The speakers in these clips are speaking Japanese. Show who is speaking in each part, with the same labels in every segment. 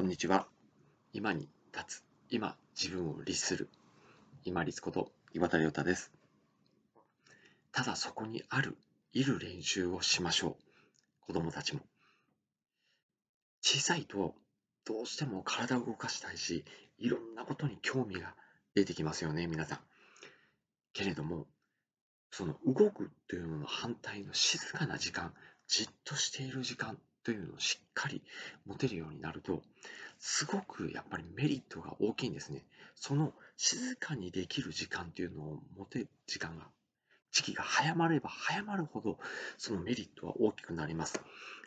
Speaker 1: こんにちは。今に立つ。今、自分を律する。今律こと岩田亮太です。ただそこにある、いる練習をしましょう。子供たちも。小さいと、どうしても体を動かしたいし、いろんなことに興味が出てきますよね、皆さん。けれども、その動くというのの反対の静かな時間、じっとしている時間というのをしっかり持てるようになると、すごくやっぱりメリットが大きいんですね。その静かにできる時間というのを持てる時間が、時期が早まれば早まるほど、そのメリットは大きくなります。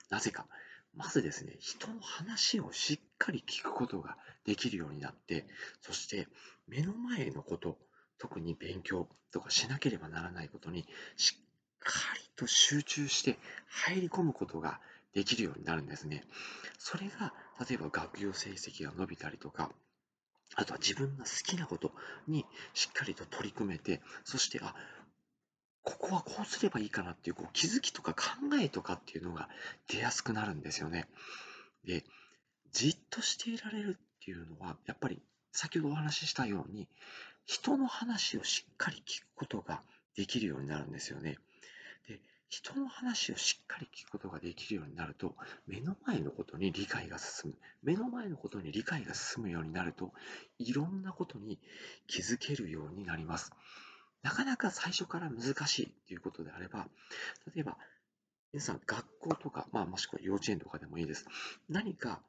Speaker 1: なぜか。まずですね、人の話をしっかり聞くことができるようになって、そして目の前のこと、特に勉強とかしなければならないことにしっかりと集中して入り込むことができるようになるんですね。それが、例えば学業成績が伸びたりとか、あとは自分が好きなことにしっかりと取り組めて、そして、あ、ここはこうすればいいかなっていうこう気づきとか考えとかっていうのが出やすくなるんですよね。で、じっとしていられるっていうのは、やっぱり先ほどお話ししたように、人の話をしっかり聞くことができるようになるんですよね。人の話をしっかり聞くことができるようになると、目の前のことに理解が進む。目の前のことに理解が進むようになると、いろんなことに気づけるようになります。なかなか最初から難しいということであれば、例えば、皆さん学校とか、まあ、もしくは幼稚園とかでもいいです。何か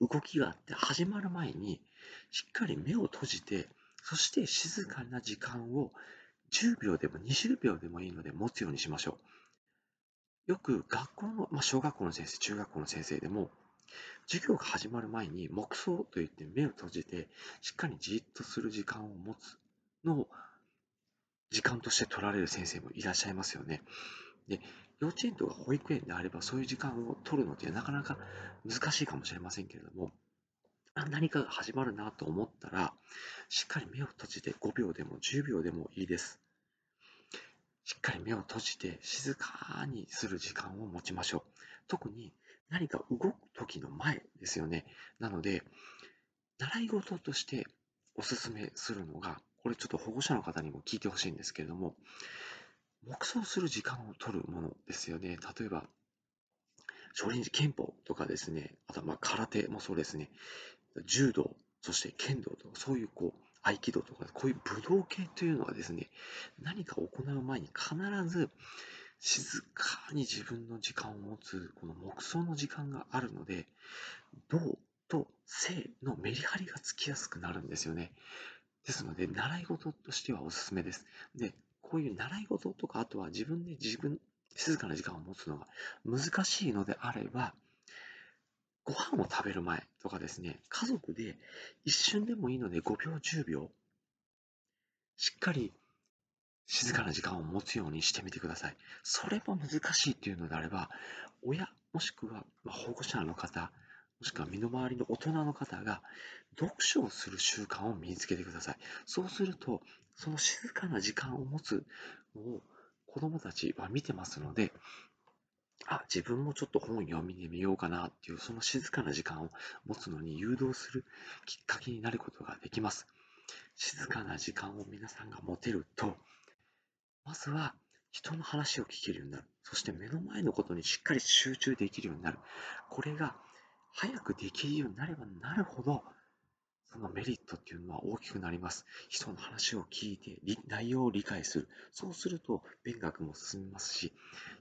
Speaker 1: 動きがあって始まる前に、しっかり目を閉じて、そして静かな時間を10秒でも20秒でもいいので持つようにしましょう。よく学校の、まあ、小学校の先生、中学校の先生でも、授業が始まる前に黙想といって目を閉じて、しっかりじっとする時間を持つのを時間として取られる先生もいらっしゃいますよね。で、幼稚園とか保育園であればそういう時間を取るのってなかなか難しいかもしれませんけれども、何かが始まるなと思ったら、しっかり目を閉じて5秒でも10秒でもいいです。しっかり目を閉じて静かにする時間を持ちましょう。特に何か動く時の前ですよね。なので、習い事としておすすめするのが、これちょっと保護者の方にも聞いてほしいんですけれども、黙想する時間を取るものですよね。例えば、少林寺拳法とかですね、あとはま空手もそうですね、柔道、そして剣道とか、そういうこう、合気道とか、こういう武道系というのはですね、何か行う前に必ず静かに自分の時間を持つ、この黙想の時間があるので、動と静のメリハリがつきやすくなるんですよね。ですので、習い事としてはおすすめです。で、こういう習い事とか、あとは自分で自分、静かな時間を持つのが難しいのであれば、ご飯を食べる前とかですね、家族で一瞬でもいいので5秒、10秒、しっかり静かな時間を持つようにしてみてください。それも難しいっていうのであれば、親、もしくは保護者の方、もしくは身の回りの大人の方が読書をする習慣を身につけてください。そうすると、その静かな時間を持つのを子供たちは見てますので、あ、自分もちょっと本読みでみようかなっていう、その静かな時間を持つのに誘導するきっかけになることができます。静かな時間を皆さんが持てると、まずは人の話を聞けるようになる。そして目の前のことにしっかり集中できるようになる。これが早くできるようになればなるほど、そのメリットっていうのは大きくなります。人の話を聞いて、内容を理解する。そうすると、勉学も進みますし、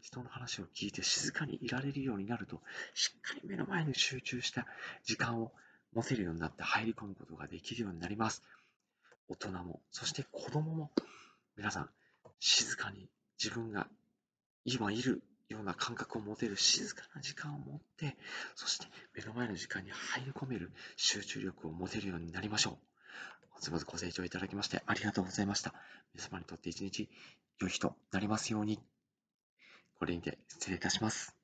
Speaker 1: 人の話を聞いて静かにいられるようになると、しっかり目の前に集中した時間を持てるようになって入り込むことができるようになります。大人も、そして子供も、皆さん、静かに自分が今いるような感覚を持てる静かな時間を持って、そして目の前の時間に入り込める集中力を持てるようになりましょう。本日まずご清聴いただきましてありがとうございました。皆様にとって一日良い日となりますように。これにて失礼いたします。